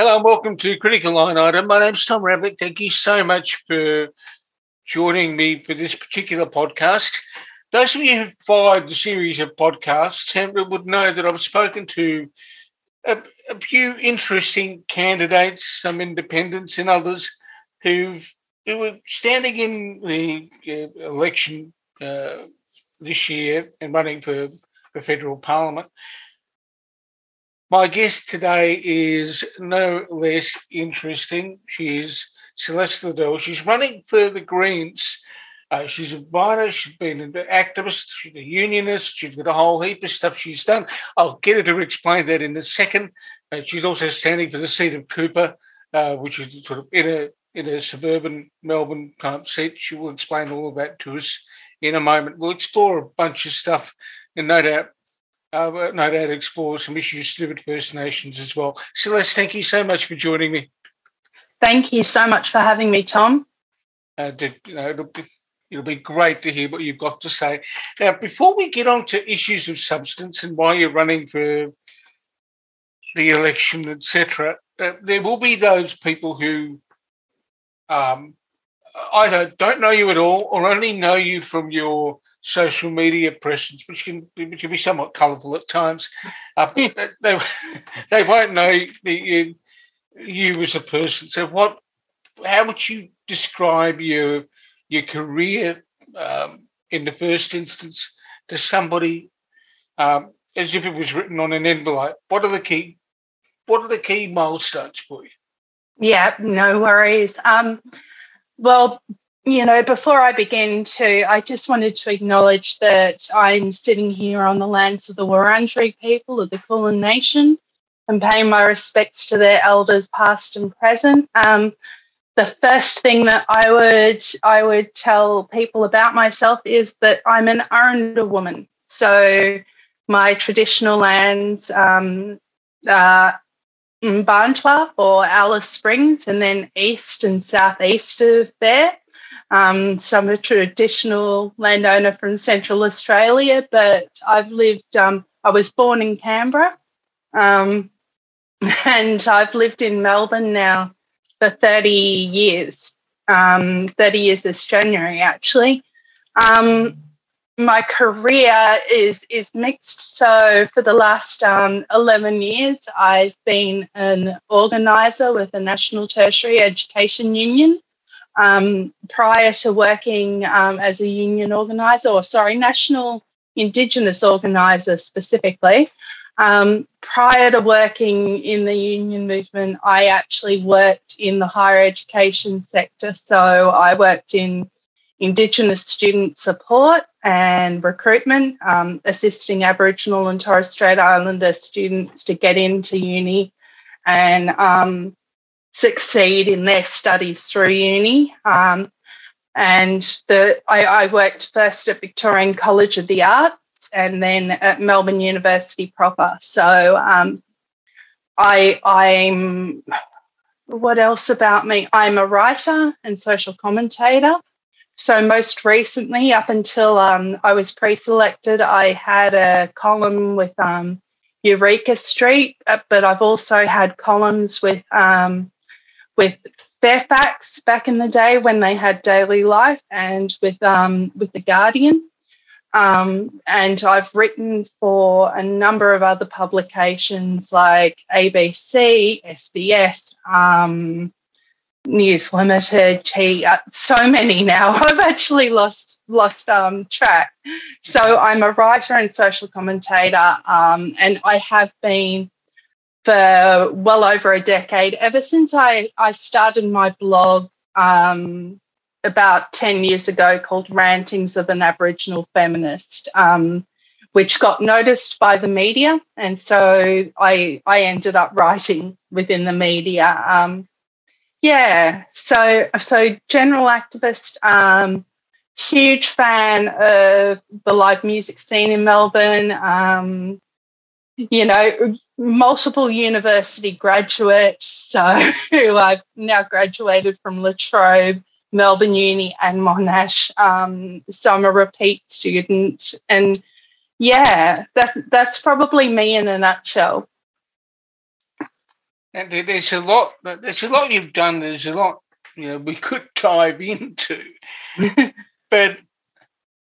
Hello and welcome to Critical Line Item. My name's Tom Ravlic. Thank you so much for joining me for this particular podcast. Those of you who've followed the series of podcasts would know that I've spoken to a, a few interesting candidates, some independents and others who've who were standing in the uh, election uh, this year and running for, for federal parliament. My guest today is no less interesting. She's Celeste Liddle. She's running for the Greens. Uh, she's a miner, She's been an activist. She's a unionist. She's got a whole heap of stuff she's done. I'll get her to explain that in a second. Uh, she's also standing for the seat of Cooper, uh, which is sort of in a in a suburban Melbourne type seat. She will explain all of that to us in a moment. We'll explore a bunch of stuff, and no doubt uh, no doubt explore some issues to do with First Nations as well. Celeste, thank you so much for joining me. Thank you so much for having me, Tom. Uh, you know, it'll, be, it'll be great to hear what you've got to say. Now, before we get on to issues of substance and why you're running for the election, etc., uh, there will be those people who um, either don't know you at all or only know you from your social media presence, which can, which can be somewhat colourful at times. Uh, they, they won't know you, you as a person. So, what? How would you describe your your career um, in the first instance to somebody um, as if it was written on an envelope? What are the key? What are the key milestones for you? Yeah, no worries. Um, well, you know, before I begin to, I just wanted to acknowledge that I'm sitting here on the lands of the Wurundjeri people of the Kulin Nation and paying my respects to their elders, past and present. Um, the first thing that I would I would tell people about myself is that I'm an Aranda woman. So my traditional lands, um, uh, Mparntwe or Alice Springs, and then east and southeast of there. Um, so I'm a traditional landowner from Central Australia, but I've lived, um, I was born in Canberra um, and I've lived in Melbourne now for 30 years, um, 30 years this January actually. Um, my career is is mixed. So for the last um, 11 years, I've been an organizer with the National Tertiary Education Union. Um, prior to working um, as a union organizer, or sorry, national Indigenous organizer specifically, um, prior to working in the union movement, I actually worked in the higher education sector. So I worked in Indigenous student support and recruitment, um, assisting Aboriginal and Torres Strait Islander students to get into uni and um, succeed in their studies through uni. Um, and the, I, I, worked first at Victorian College of the Arts and then at Melbourne University proper. So um, I, I'm, what else about me? I'm a writer and social commentator. So most recently, up until um, I was pre-selected, I had a column with um, Eureka Street, uh, but I've also had columns with um, with Fairfax back in the day when they had Daily Life and with um, with the Guardian. Um, and I've written for a number of other publications like ABC, SBS, um, News Limited, uh, so many now. I've actually lost lost um, track. So I'm a writer and social commentator, um, and I have been for well over a decade, ever since I, I started my blog um, about 10 years ago called Rantings of an Aboriginal Feminist, um, which got noticed by the media. And so I, I ended up writing within the media. Um, yeah, so, so general activist, um, huge fan of the live music scene in Melbourne. Um, you know, multiple university graduate. So I've now graduated from La Trobe, Melbourne Uni, and Monash. Um, so I'm a repeat student. And yeah, that, that's probably me in a nutshell. And there's a lot. There's a lot you've done. There's a lot you know we could dive into, but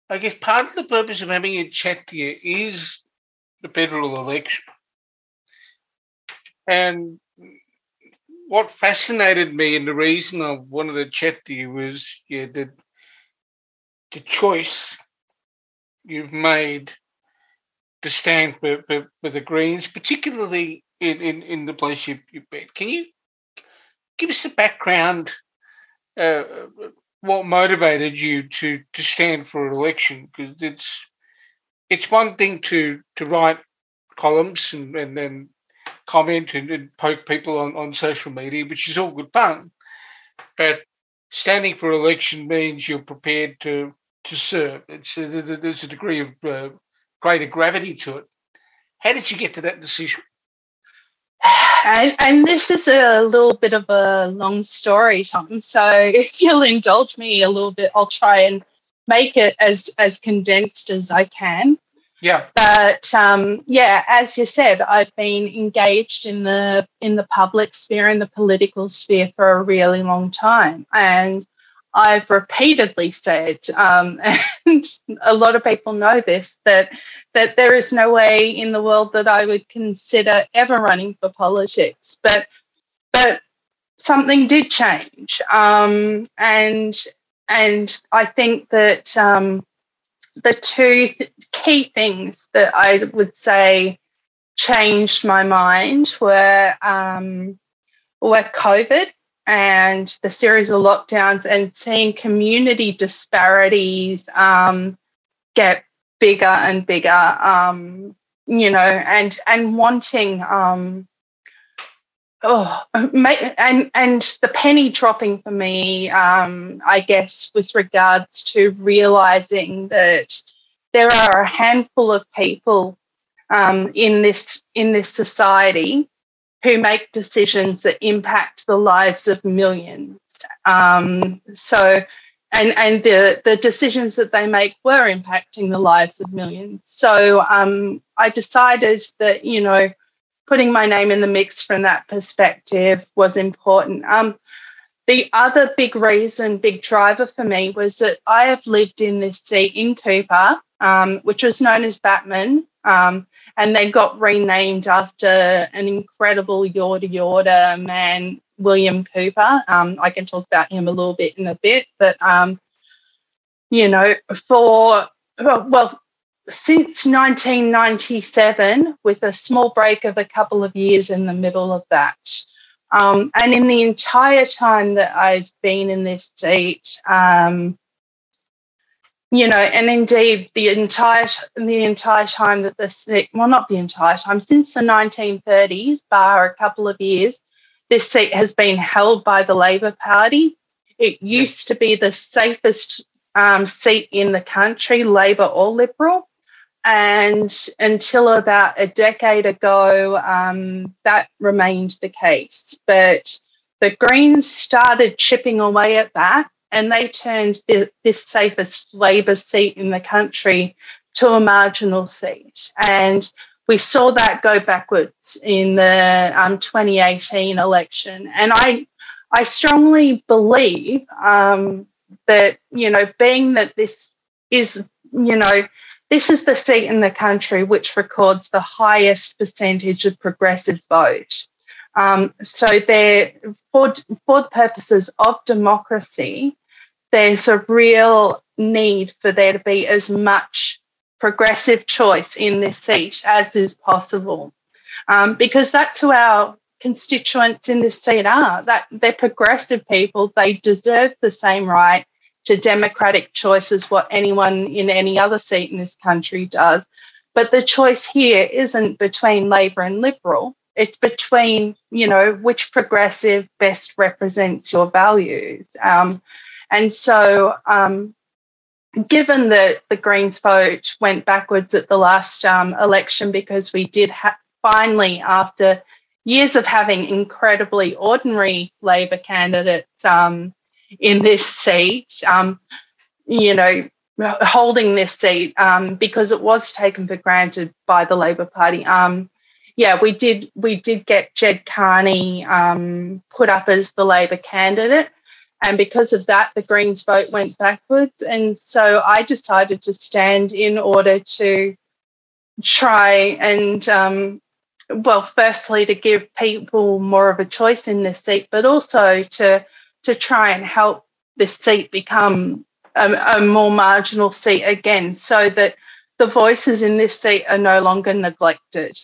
I guess part of the purpose of having a chat here is the federal election. And what fascinated me and the reason I wanted to chat to you was yeah, the, the choice you've made to stand for, the Greens, particularly in, in, in the place you, you've been. Can you give us a background uh, what motivated you to to stand for an election because it's it's one thing to to write columns and, and then comment and, and, poke people on, on social media, which is all good fun. But standing for election means you're prepared to to serve. It's a, there's a degree of uh, greater gravity to it. How did you get to that decision? And, and, this is a little bit of a long story, Tom. So if you'll indulge me a little bit, I'll try and make it as as condensed as I can. Yeah. But um, yeah, as you said, I've been engaged in the in the public sphere, in the political sphere for a really long time, and I've repeatedly said, um, and a lot of people know this, that that there is no way in the world that I would consider ever running for politics. But but something did change, um, and and I think that um, the two th- key things that I would say changed my mind were um, were COVID and the series of lockdowns and seeing community disparities um, get bigger and bigger, um, you know, and and wanting um, oh and and the penny dropping for me, um, I guess, with regards to realizing that there are a handful of people um, in this in this society who make decisions that impact the lives of millions. Um, so, and and the the decisions that they make were impacting the lives of millions. So, um, I decided that you know, putting my name in the mix from that perspective was important. Um, the other big reason, big driver for me was that I have lived in this seat in Cooper, um, which was known as Batman. Um, and they got renamed after an incredible Yorta Yorta man, William Cooper. Um, I can talk about him a little bit in a bit, but um, you know, for well, well, since 1997, with a small break of a couple of years in the middle of that. Um, and in the entire time that I've been in this seat, um, you know, and indeed the entire the entire time that this well, not the entire time since the 1930s, bar a couple of years, this seat has been held by the Labor Party. It used to be the safest um, seat in the country, Labor or Liberal. And until about a decade ago, um, that remained the case. But the Greens started chipping away at that and they turned this safest Labor seat in the country to a marginal seat. And we saw that go backwards in the um, 2018 election. And I, I strongly believe um, that, you know, being that this is, you know, this is the seat in the country which records the highest percentage of progressive vote. Um, so there, for, for the purposes of democracy, there's a real need for there to be as much progressive choice in this seat as is possible, um, because that's who our constituents in this seat are. That they're progressive people. They deserve the same right to democratic choice as what anyone in any other seat in this country does. But the choice here isn't between Labor and Liberal. It's between, you know, which progressive best represents your values. Um, and so, um, given that the Greens vote went backwards at the last um, election because we did ha- finally, after years of having incredibly ordinary Labor candidates um, in this seat, um, you know, holding this seat um, because it was taken for granted by the Labor Party. Um, yeah, we did we did get Ged Kearney um, put up as the Labor candidate, and because of that, the Greens vote went backwards. And so I decided to stand in order to try and um, well, firstly to give people more of a choice in this seat, but also to to try and help this seat become a, a more marginal seat again, so that the voices in this seat are no longer neglected.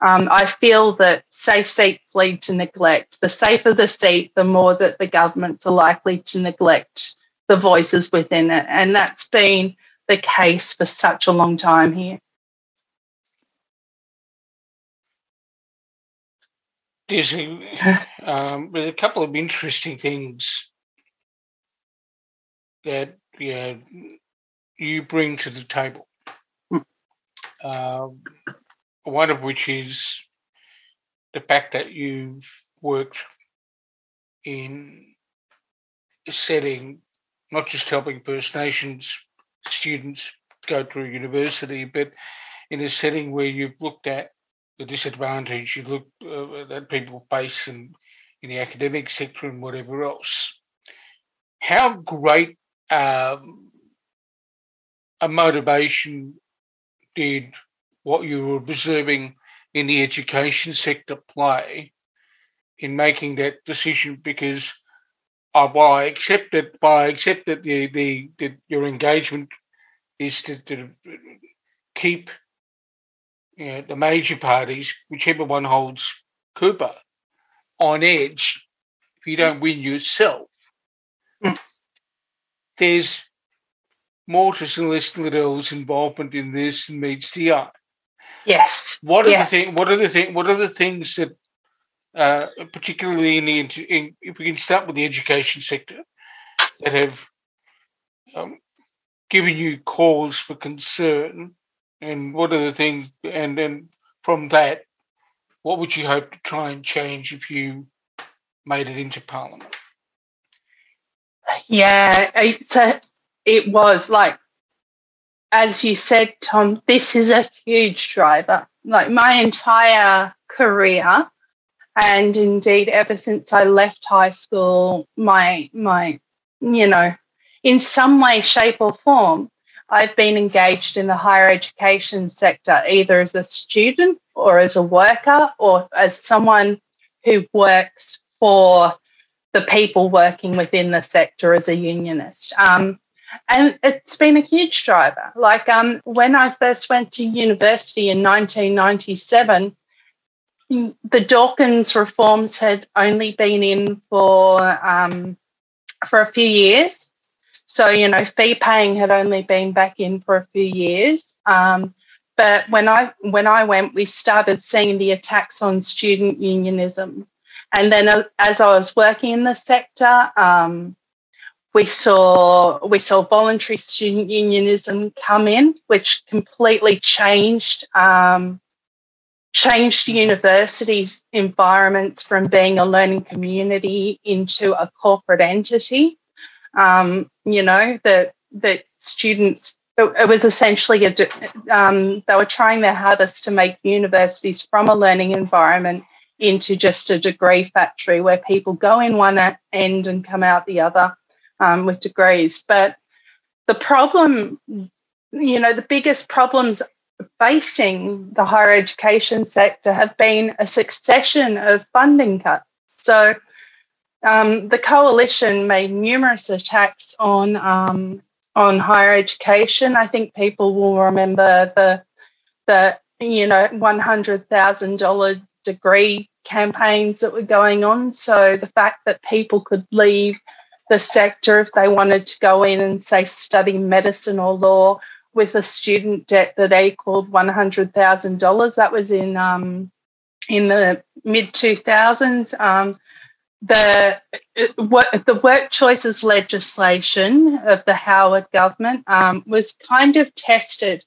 Um, I feel that safe seats lead to neglect. The safer the seat, the more that the governments are likely to neglect the voices within it. And that's been the case for such a long time here. There's a, um, there's a couple of interesting things that yeah, you bring to the table. Uh, one of which is the fact that you've worked in a setting, not just helping First Nations students go through university, but in a setting where you've looked at the disadvantage you look uh, that people face in, in the academic sector and whatever else. How great um, a motivation did what you were observing in the education sector play in making that decision because uh, while I accept I accept that the, the, the your engagement is to, to keep you know, the major parties, whichever one holds Cooper, on edge if you don't win yourself. Mm. There's more to Celeste Liddle's involvement in this than meets the eye. Yes. What are yes. the thing? What are the thing? What are the things that, uh, particularly in the in, if we can start with the education sector, that have um, given you cause for concern, and what are the things? And then from that, what would you hope to try and change if you made it into Parliament? Yeah, it's a, uh, it was like as you said, Tom, this is a huge driver. Like my entire career, and indeed ever since I left high school, my my, you know, in some way, shape, or form, I've been engaged in the higher education sector, either as a student or as a worker or as someone who works for the people working within the sector as a unionist. Um, and it's been a huge driver. Like um, when I first went to university in 1997, the Dawkins reforms had only been in for um, for a few years. So you know, fee paying had only been back in for a few years. Um, but when I when I went, we started seeing the attacks on student unionism, and then uh, as I was working in the sector, um, we saw we saw voluntary student unionism come in, which completely changed um, changed universities' environments from being a learning community into a corporate entity. Um, you know that that students it, it was essentially a um, they were trying their hardest to make universities from a learning environment into just a degree factory where people go in one end and come out the other um, with degrees. But the problem, you know, the biggest problems facing the higher education sector have been a succession of funding cuts. So um, the coalition made numerous attacks on um, on higher education. I think people will remember the the you know one hundred thousand dollar degree campaigns that were going on. So the fact that people could leave the sector if they wanted to go in and say study medicine or law with a student debt that equaled one hundred thousand dollars. That was in um, in the mid two thousands. Um, the the work choices legislation of the Howard government um, was kind of tested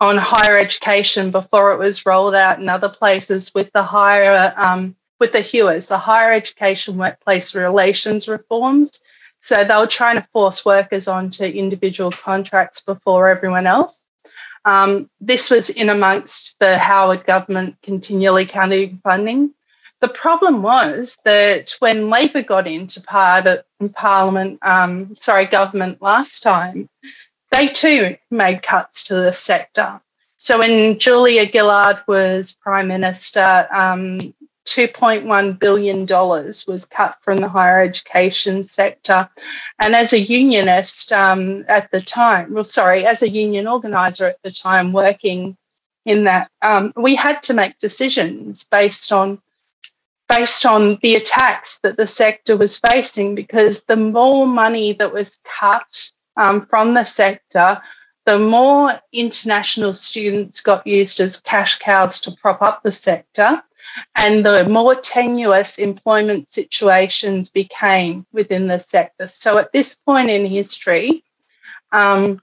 on higher education before it was rolled out in other places with the higher um, with the HEWRs, the higher education workplace relations reforms. So they were trying to force workers onto individual contracts before everyone else. Um, this was in amongst the Howard government continually cutting funding. The problem was that when Labor got into Parliament, um, sorry, government last time, they too made cuts to the sector. So when Julia Gillard was Prime Minister, um, $2.1 billion was cut from the higher education sector. And as a unionist um, at the time, well, sorry, as a union organiser at the time working in that, um, we had to make decisions based on based on the attacks that the sector was facing because the more money that was cut um, from the sector, the more international students got used as cash cows to prop up the sector, and the more tenuous employment situations became within the sector. So, at this point in history, um,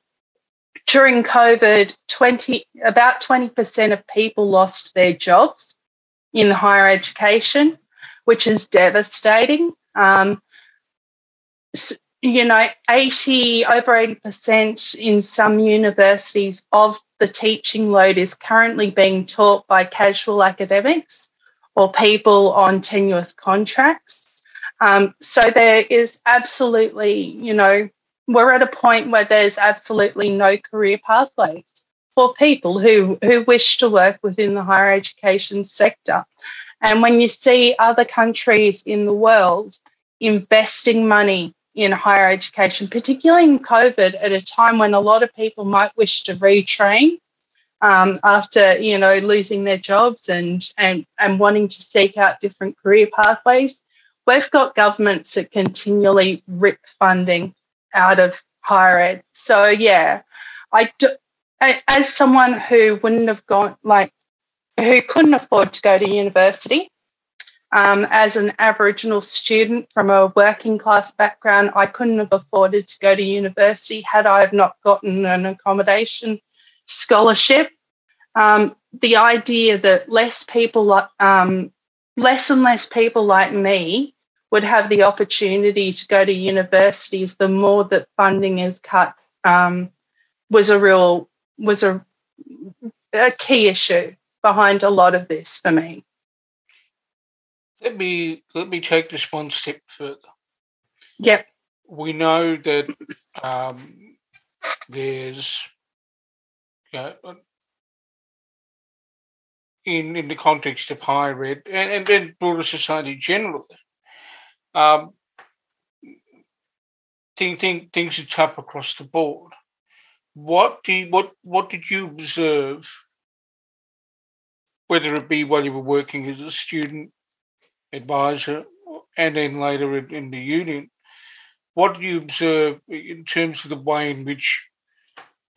during COVID, 20, about 20% of people lost their jobs in higher education, which is devastating. Um, you know, 80, over 80% in some universities of the teaching load is currently being taught by casual academics or people on tenuous contracts. Um, so there is absolutely, you know, we're at a point where there's absolutely no career pathways for people who, who wish to work within the higher education sector. And when you see other countries in the world investing money in higher education, particularly in COVID, at a time when a lot of people might wish to retrain um, after you know losing their jobs and and and wanting to seek out different career pathways. We've got governments that continually rip funding out of higher ed. So yeah, I do, as someone who wouldn't have gone like who couldn't afford to go to university um, as an Aboriginal student from a working class background, I couldn't have afforded to go to university had I have not gotten an accommodation scholarship. Um, the idea that less people, um, less and less people like me would have the opportunity to go to universities, the more that funding is cut, um, was a real was a, a key issue behind a lot of this for me. Let me let me take this one step further. Yep. We know that um, there's in in the context of higher ed and, and then broader society generally, um, think, think, things are tough across the board. What do you, what what did you observe, whether it be while you were working as a student advisor and then later in, in the union. What do you observe in terms of the way in which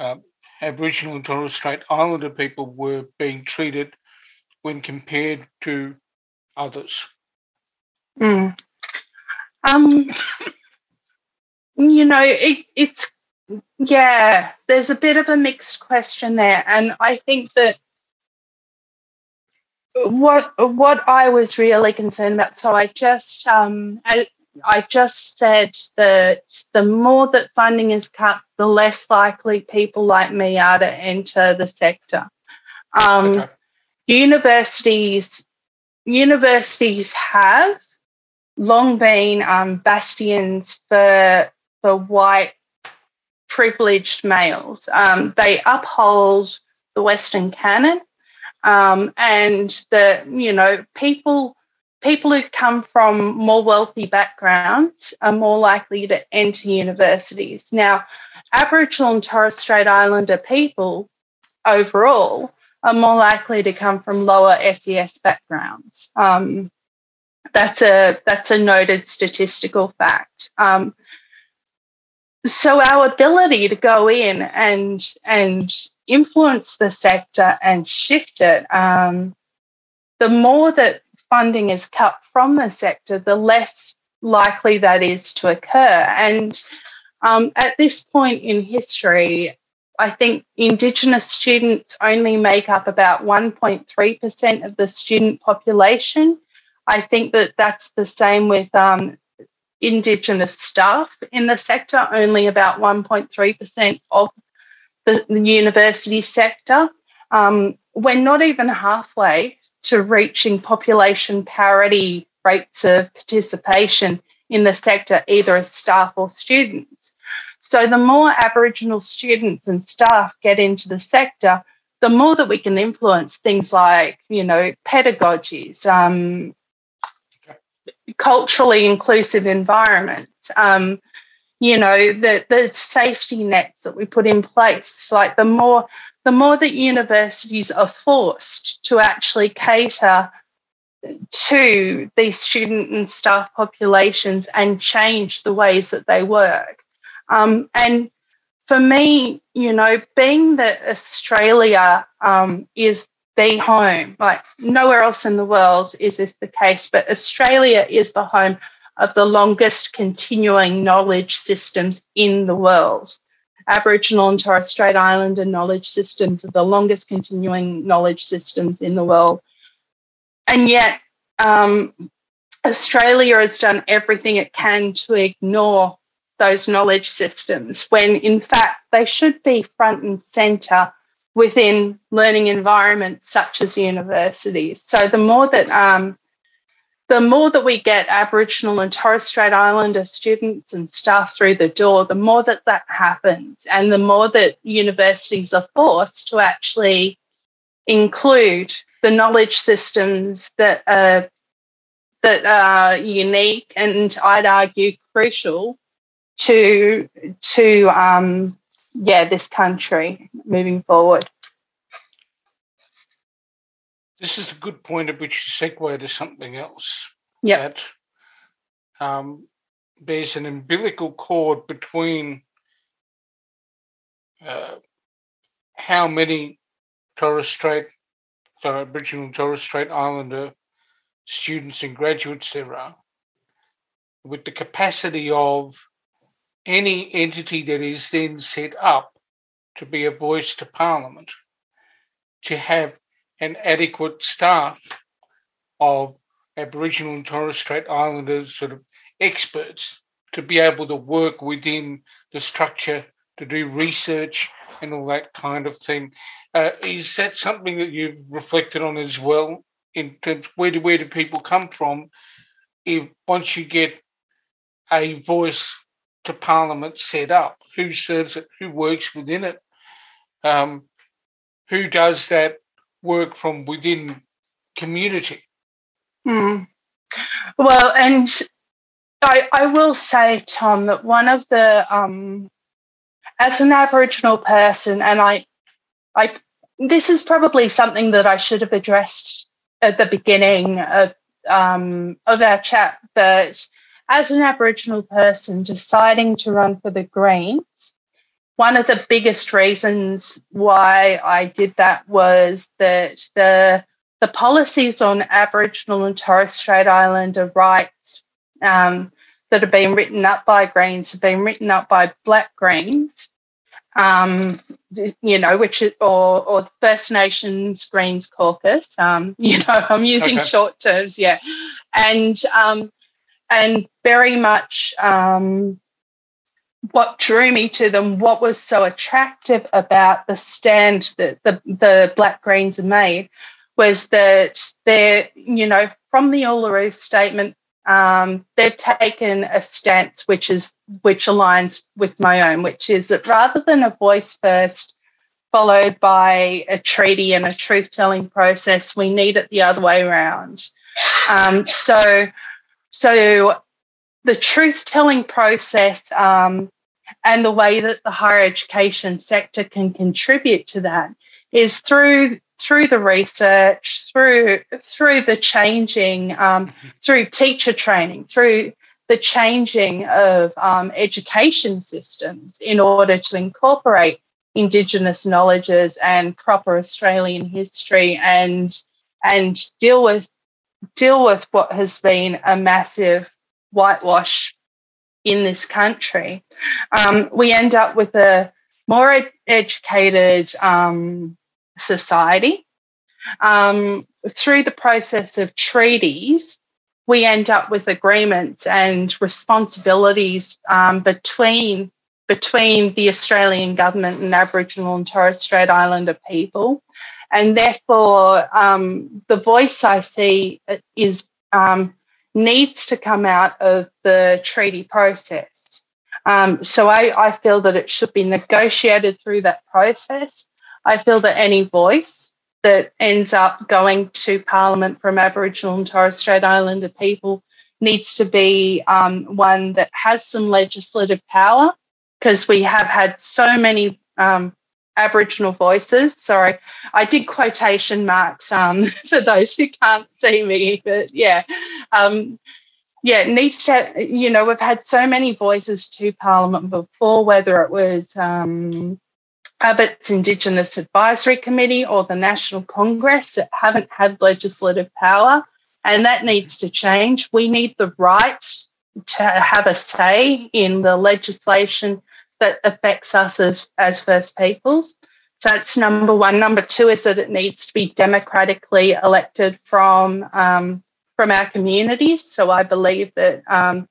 um, Aboriginal and Torres Strait Islander people were being treated when compared to others? Mm. Um, you know, it, it's yeah. There's a bit of a mixed question there, and I think that what what I was really concerned about. So I just um, I, I just said that the more that funding is cut, the less likely people like me are to enter the sector. Um, okay. Universities universities have long been um, bastions for for white privileged males. Um, they uphold the Western canon um, and the you know people people who come from more wealthy backgrounds are more likely to enter universities. Now, Aboriginal and Torres Strait Islander people overall are more likely to come from lower SES backgrounds. Um, that's a that's a noted statistical fact. Um, so our ability to go in and and influence the sector and shift it, um, the more that funding is cut from the sector, the less likely that is to occur. And um, at this point in history, I think Indigenous students only make up about 1.3% of the student population. I think that that's the same with um, Indigenous staff in the sector, only about 1.3% of the, the university sector. Um, we're not even halfway to reaching population parity rates of participation in the sector, either as staff or students. So, the more Aboriginal students and staff get into the sector, the more that we can influence things like, you know, pedagogies, um, culturally inclusive environments, um, you know, the, the safety nets that we put in place. Like the more the more that universities are forced to actually cater to these student and staff populations and change the ways that they work. Um, and for me, you know, being that Australia um, is the home, like nowhere else in the world is this the case, but Australia is the home of the longest continuing knowledge systems in the world. Aboriginal and Torres Strait Islander knowledge systems are the longest continuing knowledge systems in the world. And yet, um, Australia has done everything it can to ignore those knowledge systems when, in fact, they should be front and centre within learning environments such as universities. So, the more that um, the more that we get Aboriginal and Torres Strait Islander students and staff through the door, the more that that happens, and the more that universities are forced to actually include the knowledge systems that are that are unique and I'd argue crucial to to um, yeah this country moving forward. This is a good point at which to segue to something else. Yeah. That um, there's an umbilical cord between uh, how many Torres Strait, sorry, Aboriginal Torres Strait Islander students and graduates there are, with the capacity of any entity that is then set up to be a voice to Parliament to have an adequate staff of Aboriginal and Torres Strait Islanders sort of experts to be able to work within the structure to do research and all that kind of thing. Uh, is that something that you've reflected on as well? In terms, where do where do people come from? If once you get a voice to Parliament set up, who serves it, who works within it, um, who does that work from within community. Mm. Well, and I, I will say, Tom, that one of the um, as an Aboriginal person, and I, I, this is probably something that I should have addressed at the beginning of um, of our chat, but as an Aboriginal person deciding to run for the Greens, one of the biggest reasons why I did that was that the the policies on Aboriginal and Torres Strait Islander rights um, that have been written up by Greens have been written up by Black Greens, um, you know, which is, or or First Nations Greens Caucus. Um, you know, I'm using okay. short terms, yeah, and um, and very much um, what drew me to them, what was so attractive about the stand that the, the Black Greens have made was that they're, you know, from the Uluru statement, um, they've taken a stance which is which aligns with my own, which is that rather than a voice first followed by a treaty and a truth telling process, we need it the other way around. Um, so, so the truth telling process um, and the way that the higher education sector can contribute to that is through through the research, through through the changing, um, mm-hmm. through teacher training, through the changing of um, education systems in order to incorporate Indigenous knowledges and proper Australian history and and deal with deal with what has been a massive whitewash in this country, um, we end up with a more ed- educated um, society. Um, through the process of treaties, we end up with agreements and responsibilities um, between between the Australian government and Aboriginal and Torres Strait Islander people. And therefore, um, the voice I see is um, needs to come out of the treaty process. Um, so I, I feel that it should be negotiated through that process. I feel that any voice that ends up going to Parliament from Aboriginal and Torres Strait Islander people needs to be um, one that has some legislative power because we have had so many um, Aboriginal voices. Sorry, I did quotation marks um, for those who can't see me, but yeah. Um, yeah, to, you know, we've had so many voices to Parliament before, whether it was um, Abbott's Indigenous Advisory Committee or the National Congress that haven't had legislative power, and that needs to change. We need the right to have a say in the legislation that affects us as, as First Peoples. So that's number one. Number two is that it needs to be democratically elected from um, from our communities. So I believe that um,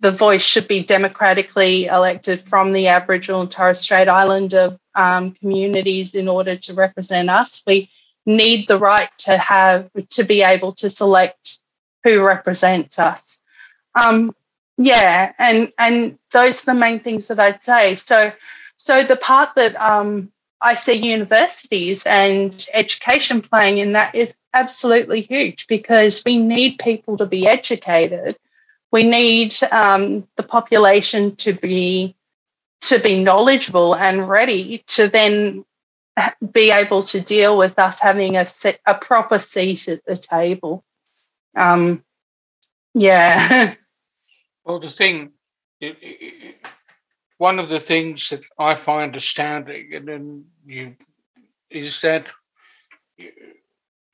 the voice should be democratically elected from the Aboriginal and Torres Strait Islander um, communities in order to represent us. We need the right to have to be able to select who represents us. Um, yeah, and and those are the main things that I'd say. So, so the part that um, I see universities and education playing in that is absolutely huge because we need people to be educated we need um, the population to be to be knowledgeable and ready to then be able to deal with us having a a proper seat at the table. Um, yeah. Well, the thing, it, it, one of the things that I find astounding, and then you, is that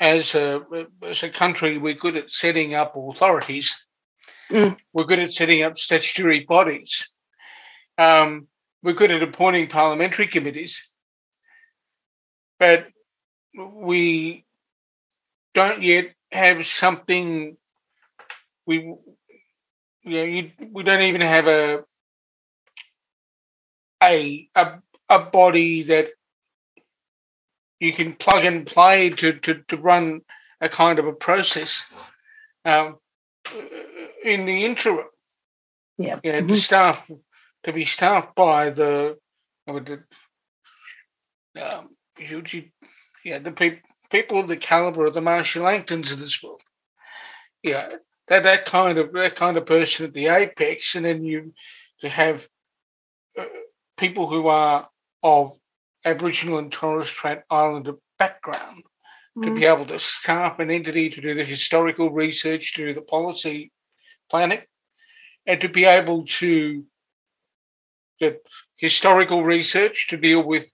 as a as a country, we're good at setting up authorities Mm. We're good at setting up statutory bodies. Um, we're good at appointing parliamentary committees, but we don't yet have something. We, you know, you, we don't even have a a a, a body that you can plug and play to to, to run a kind of a process. Um, in the interim. Yeah. You know, mm-hmm. staff to be staffed by the, the um, you, you, yeah, the pe- people of the caliber of the Marcia Langtons of this world. Yeah, that that kind of that kind of person at the apex, and then you to have uh, people who are of Aboriginal and Torres Strait Islander background mm. to be able to staff an entity to do the historical research, to do the policy planning and to be able to get historical research to deal with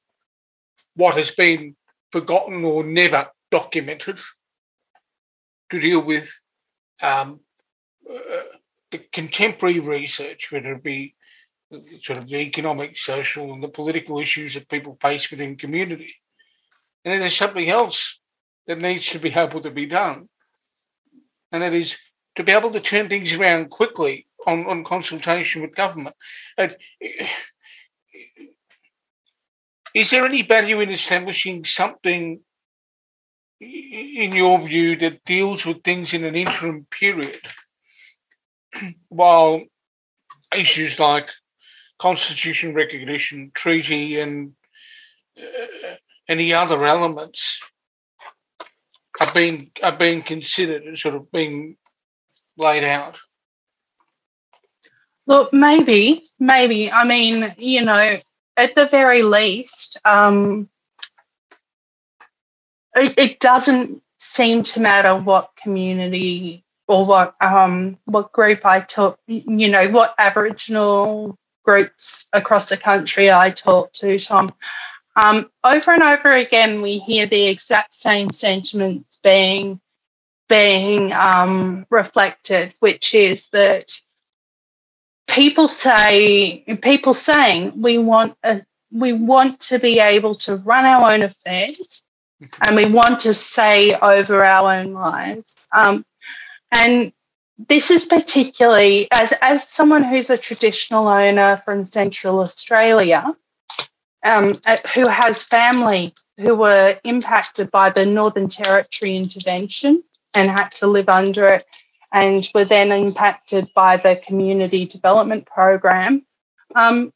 what has been forgotten or never documented, to deal with um, uh, the contemporary research, whether it be sort of the economic, social, and the political issues that people face within community. And there's something else that needs to be able to be done, and that is to be able to turn things around quickly on, on consultation with government. And is there any value in establishing something, in your view, that deals with things in an interim period, while issues like constitution recognition, treaty, and uh, any other elements are being are being considered, and sort of being laid out? Look, maybe, maybe. I mean, you know, at the very least, um, it, it doesn't seem to matter what community or what um, what group I talk, you know, what Aboriginal groups across the country I talk to, Tom. Um, over and over again, we hear the exact same sentiments being being um, reflected, which is that people say people saying we want a we want to be able to run our own affairs and we want to say over our own lives. Um, and this is particularly as as someone who's a traditional owner from Central Australia, um, uh, who has family who were impacted by the Northern Territory intervention and had to live under it, and were then impacted by the community development program. Um,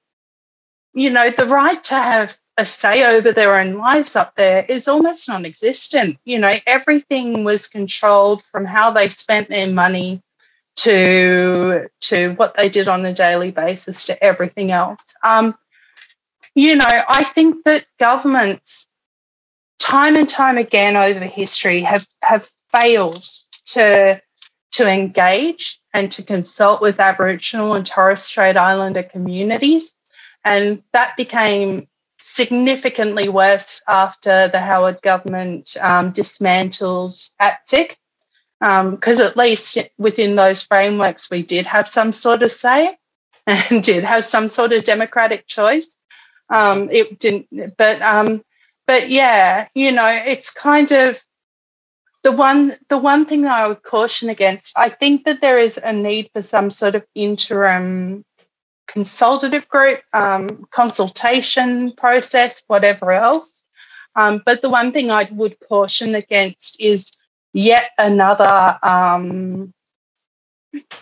you know, the right to have a say over their own lives up there is almost non existent. You know, everything was controlled from how they spent their money to, to what they did on a daily basis to everything else. Um, you know, I think that governments, time and time again over history, have, have failed to, to engage and to consult with Aboriginal and Torres Strait Islander communities. And that became significantly worse after the Howard government um, dismantled ATSIC, because um, at least within those frameworks, we did have some sort of say and did have some sort of democratic choice. Um, it didn't, but um, but yeah, you know, it's kind of the one the one thing that I would caution against. I think that there is a need for some sort of interim consultative group, um, consultation process, whatever else. Um, but the one thing I would caution against is yet another um,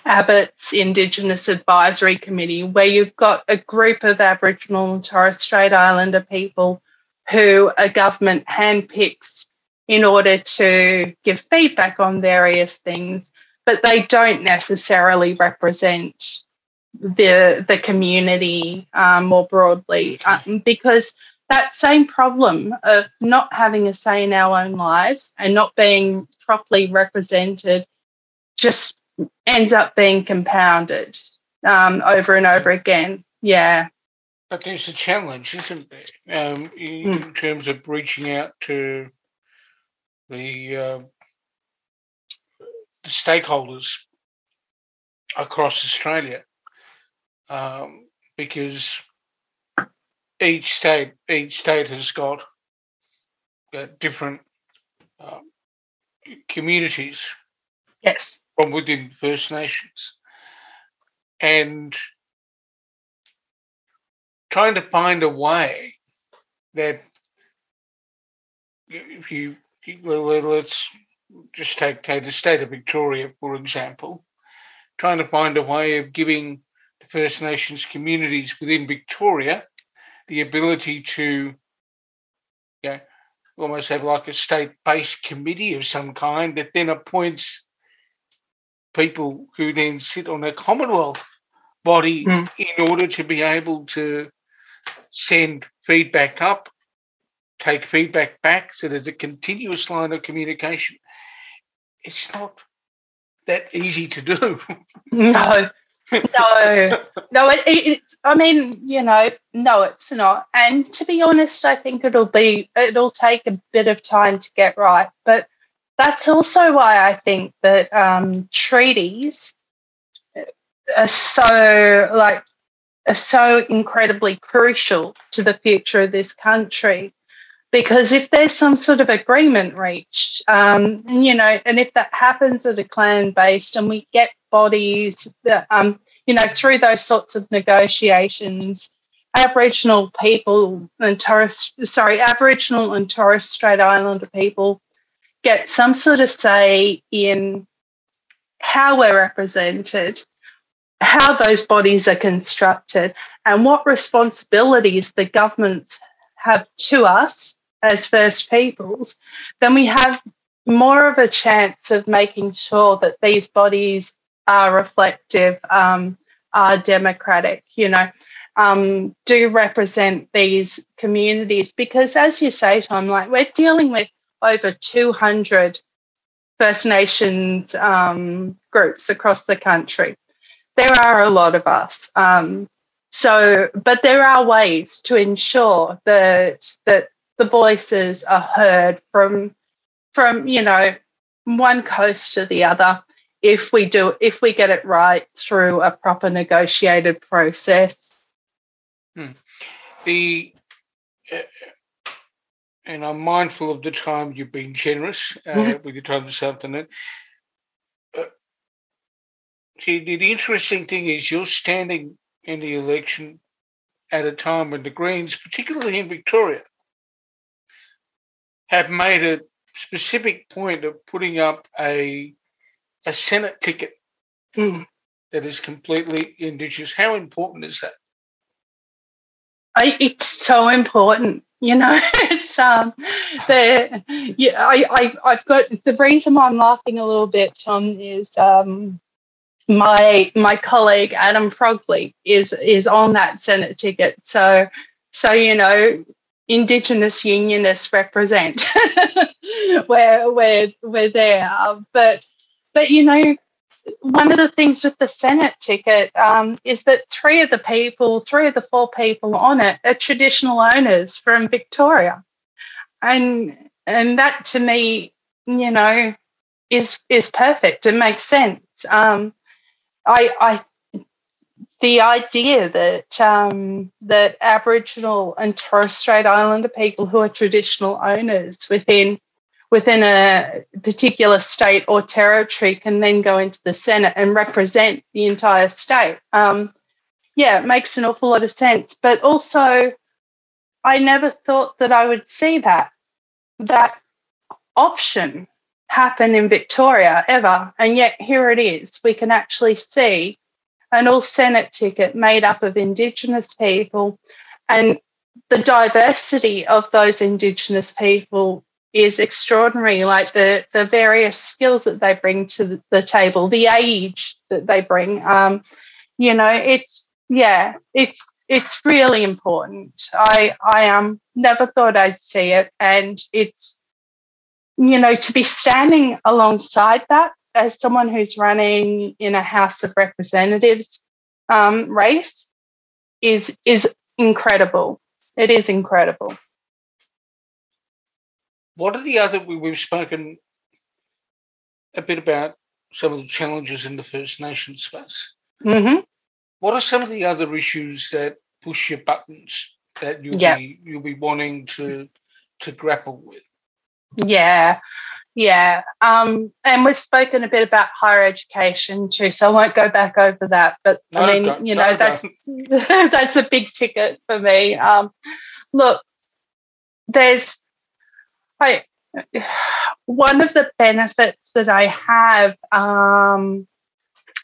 Abbott's Indigenous Advisory Committee, where you've got a group of Aboriginal and Torres Strait Islander people who a government handpicks in order to give feedback on various things, but they don't necessarily represent the the community um, more broadly um, because that same problem of not having a say in our own lives and not being properly represented just ends up being compounded um, over and over again. Yeah. But there's a challenge, isn't there, um, in, mm. terms of reaching out to the, uh, the stakeholders across Australia um, because each state each state has got uh, different um, communities. Yes. From within First Nations, and trying to find a way that if you let's just take, take the state of Victoria for example, trying to find a way of giving First Nations communities within Victoria the ability to you know, almost have like a state based committee of some kind that then appoints people who then sit on a Commonwealth body mm. in order to be able to send feedback up, take feedback back. So there's a continuous line of communication. It's not that easy to do. No, no, no. It, I mean, you know, no, it's not. And to be honest, I think it'll be it'll take a bit of time to get right. But that's also why I think that um, treaties are so like are so incredibly crucial to the future of this country. Because if there's some sort of agreement reached, um, and, you know, and if that happens at a clan based and we get bodies that, um, you know, through those sorts of negotiations, Aboriginal people and Torres, sorry, Aboriginal and Torres Strait Islander people get some sort of say in how we're represented, how those bodies are constructed, and what responsibilities the governments have to us as First Peoples, then we have more of a chance of making sure that these bodies are reflective, um, are democratic, you know, um, do represent these communities. Because as you say, Tom, like we're dealing with over 200 First Nations um, groups across the country. There are a lot of us. Um, so, but there are ways to ensure that that the voices are heard from from you know one coast to the other if we do if we get it right through a proper negotiated process hmm. the uh, and I'm mindful of the time you've been generous uh, mm-hmm. with your time this afternoon. Uh, the, the interesting thing is you're standing in the election at a time when the Greens, particularly in Victoria, have made a specific point of putting up a a Senate ticket Mm. that is completely Indigenous. How important is that? I, it's so important. You know, it's um, the yeah. I, I I've got the reason why I'm laughing a little bit, Tom, is um, my my colleague Adam Frogley is is on that Senate ticket. So so you know, Indigenous Unionists represent. we're we're we're there, but but you know, one of the things with the Senate ticket um, is that three of the people, three of the four people on it, are traditional owners from Victoria, and and that to me, you know, is is perfect. It makes sense. Um, I, I, the idea that um, that Aboriginal and Torres Strait Islander people who are traditional owners within within a particular state or territory can then go into the Senate and represent the entire state. Um, yeah, it makes an awful lot of sense. But also, I never thought that I would see that that option happen in Victoria ever. And yet here it is. We can actually see an all Senate ticket made up of Indigenous people. And the diversity of those Indigenous people is extraordinary. Like the, the various skills that they bring to the, table, the age that they bring. Um, you know, it's, yeah, it's it's really important. I I um never thought I'd see it, and it's you know, to be standing alongside that as someone who's running in a House of Representatives um, race is is incredible. It is incredible. What are the other? We've spoken a bit about some of the challenges in the First Nation space. Mm-hmm. What are some of the other issues that push your buttons that you'll Yeah. be you'll be wanting to to grapple with? Yeah, yeah. Um, and we've spoken a bit about higher education too, so I won't go back over that. But No, I mean, you know, that's that's a big ticket for me. Um, look, there's, I, one of the benefits that I have um,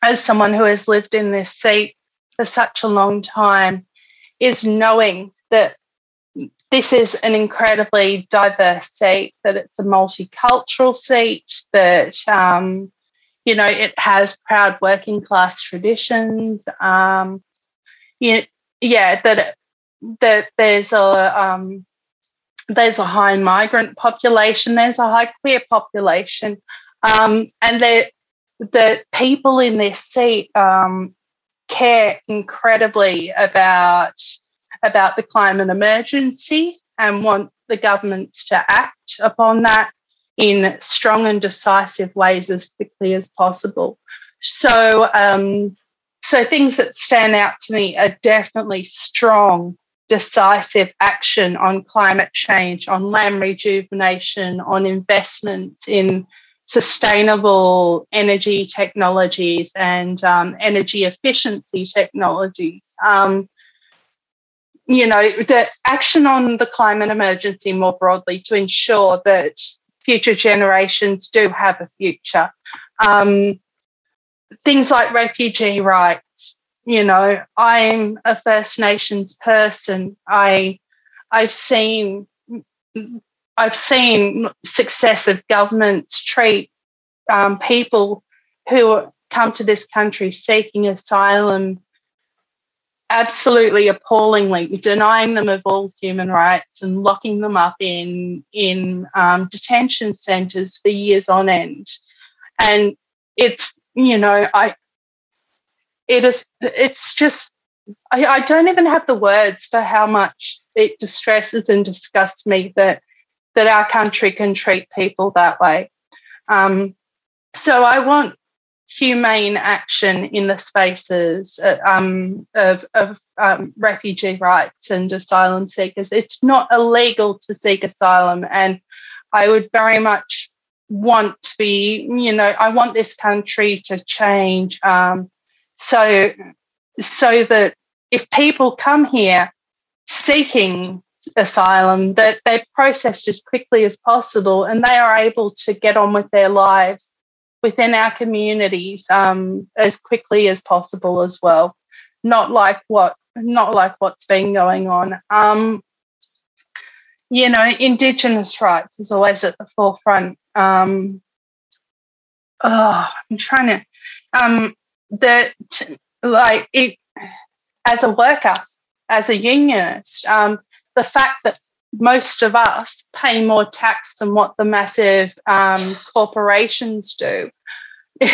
as someone who has lived in this seat for such a long time is knowing that this is an incredibly diverse seat, that it's a multicultural seat, that, um, you know, it has proud working class traditions. Um, yeah, yeah, that, that there's a, um, there's a high migrant population, there's a high queer population, um, and that the people in this seat um, care incredibly about about the climate emergency and want the governments to act upon that in strong and decisive ways as quickly as possible. So, um, so things that stand out to me are definitely strong, decisive action on climate change, on land rejuvenation, on investments in sustainable energy technologies and um, energy efficiency technologies. Um, you know, the action on the climate emergency more broadly to ensure that future generations do have a future. Um, things like refugee rights. You know, I'm a First Nations person. I I've seen I've seen successive governments treat um, people who come to this country seeking asylum absolutely appallingly, denying them of all human rights and locking them up in in um, detention centres for years on end. And it's you know I it is it's just I, I don't even have the words for how much it distresses and disgusts me that that our country can treat people that way. Um, so I want humane action in the spaces uh, um, of, of um, refugee rights and asylum seekers. It's not illegal to seek asylum, and I would very much want to be, you know, I want this country to change. Um, so, so that if people come here seeking asylum, that they're processed as quickly as possible and they are able to get on with their lives within our communities um, as quickly as possible as well. Not like what not like what's been going on. Um, you know, Indigenous rights is always at the forefront. Um, oh, I'm trying to um, like it as a worker, as a unionist, um, the fact that most of us pay more tax than what the massive um, corporations do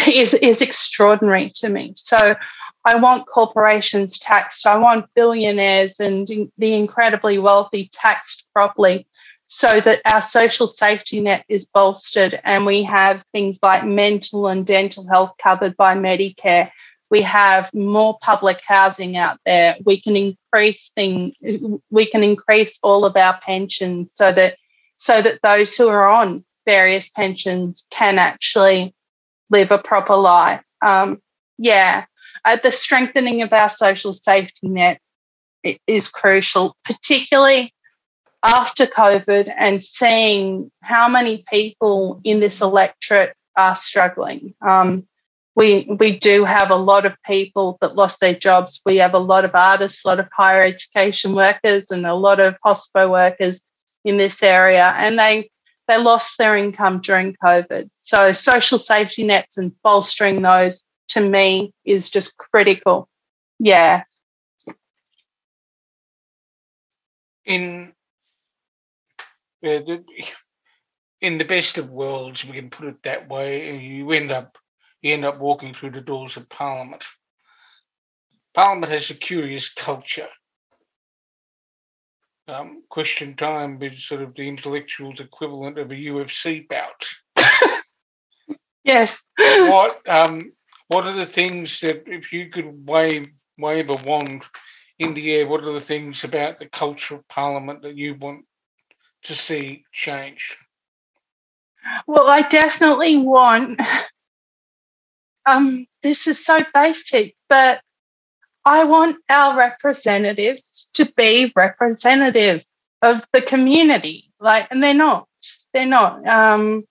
is is extraordinary to me. So I want corporations taxed. I want billionaires and the incredibly wealthy taxed properly so that our social safety net is bolstered and we have things like mental and dental health covered by Medicare. We have more public housing out there. We can increase thing, we can increase all of our pensions so that so that those who are on various pensions can actually live a proper life. Um, yeah, uh, the strengthening of our social safety net is crucial, particularly after COVID and seeing how many people in this electorate are struggling. Um, we we do have a lot of people that lost their jobs. We have a lot of artists, a lot of higher education workers, and a lot of hospital workers in this area, and they they lost their income during COVID. So social safety nets and bolstering those to me is just critical. Yeah. In in the best of worlds, we can put it that way. You end up you end up walking through the doors of Parliament. Parliament has a curious culture. Um, question time is sort of the intellectual's equivalent of a UFC bout. yes. what um, what are the things that if you could wave wave a wand in the air, what are the things about the culture of Parliament that you want to see changed? Well, I definitely want um this is so basic, but I want our representatives to be representative of the community. Like, and they're not. They're not. Um,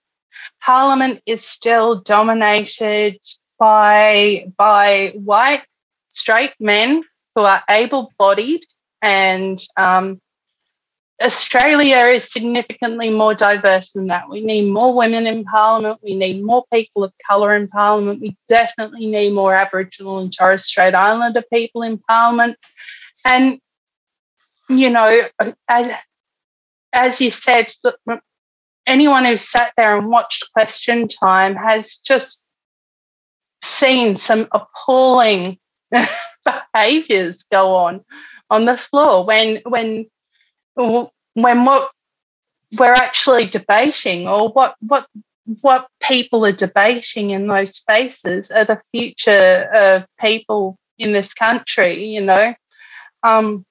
Parliament is still dominated by by white straight men who are able-bodied and um, Australia is significantly more diverse than that. We need more women in Parliament. We need more people of colour in Parliament. We definitely need more Aboriginal and Torres Strait Islander people in Parliament. And, you know, as, as you said, anyone who sat there and watched Question Time has just seen some appalling behaviours go on on the floor when when when what we're actually debating or what what what people are debating in those spaces are the future of people in this country you know? Um,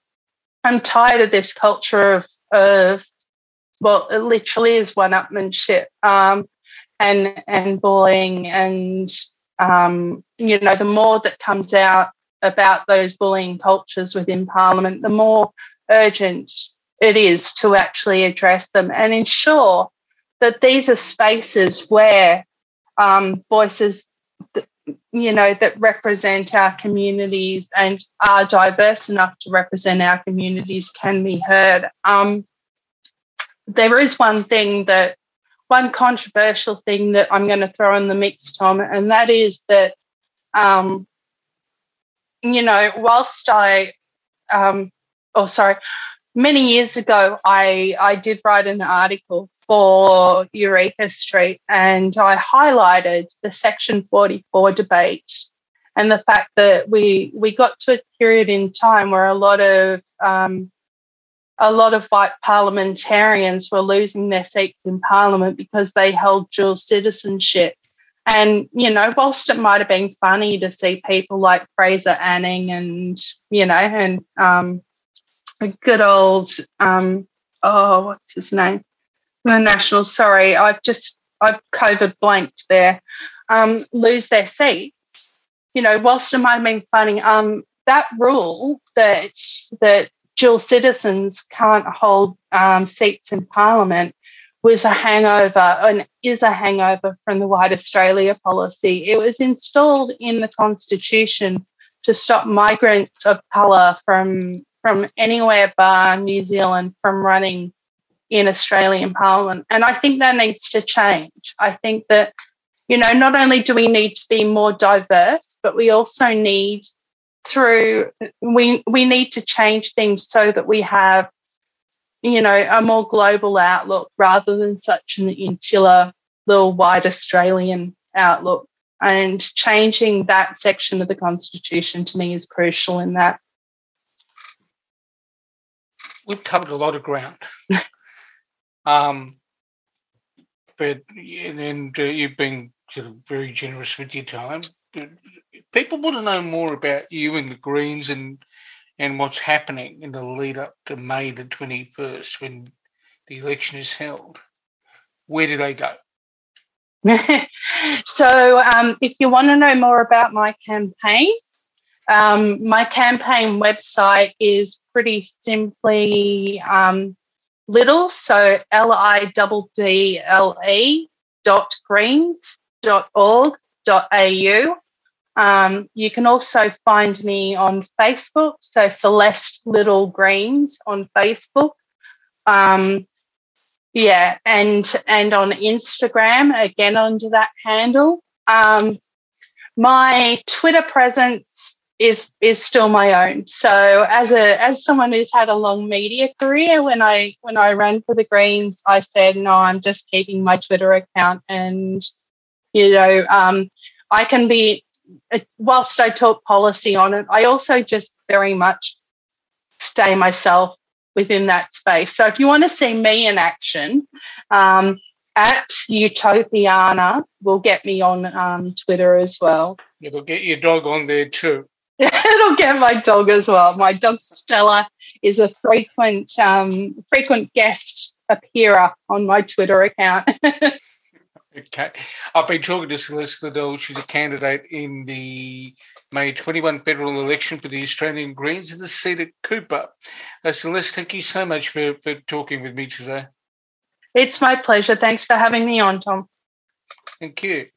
i'm tired of this culture of of well it literally is one-upmanship um, and and bullying and um, you know the more that comes out about those bullying cultures within parliament the more urgent it is to actually address them and ensure that these are spaces where um, voices you know that represent our communities and are diverse enough to represent our communities can be heard. Um, there is one thing that one controversial thing that i'm going to throw in the mix tom and that is that um, you know whilst i um, oh sorry many years ago, I, I did write an article for Eureka Street and I highlighted the Section 44 debate and the fact that we, we got to a period in time where a lot of um, a lot of white parliamentarians were losing their seats in parliament because they held dual citizenship. And, you know, whilst it might have been funny to see people like Fraser Anning and, you know, and um, a good old um, oh what's his name the national sorry i've just I've COVID blanked there, um, lose their seats. You know, whilst it might have been funny, um, that rule that that dual citizens can't hold um, seats in Parliament was a hangover and is a hangover from the White Australia policy. It was installed in the Constitution to stop migrants of colour from from anywhere bar New Zealand from running in Australian Parliament. And I think that needs to change. I think that, you know, not only do we need to be more diverse, but we also need through we we need to change things so that we have you know a more global outlook rather than such an insular little white australian outlook and changing that section of the constitution to me is crucial in that we've covered a lot of ground um but and uh, you've been sort of very generous with your time people want to know more about you and the Greens and and what's happening in the lead up to May the 21st when the election is held. Where do they go? so, um, if you want to know more about my campaign, um, my campaign website is pretty simply um, Liddle, so L I D D L E dot greens dot org dot au. Um, you can also find me on Facebook, so Celeste Liddle Greens on Facebook. Um, yeah, and and on Instagram again under that handle. Um, my Twitter presence is is still my own. So as a as someone who's had a long media career, when I when I ran for the Greens, I said no, I'm just keeping my Twitter account, and you know, um, I can be whilst I talk policy on it, I also just very much stay myself within that space. So if you want to see me in action, um, at Utopiana will get me on um, Twitter as well. It'll get your dog on there too. It'll get my dog as well. My dog Stella is a frequent um, frequent guest appearer on my Twitter account. Okay. I've been talking to Celeste Liddle. She's a candidate in the May 21 federal election for the Australian Greens in the seat at Cooper. Uh, Celeste, thank you so much for, for talking with me today. It's my pleasure. Thanks for having me on, Tom. Thank you.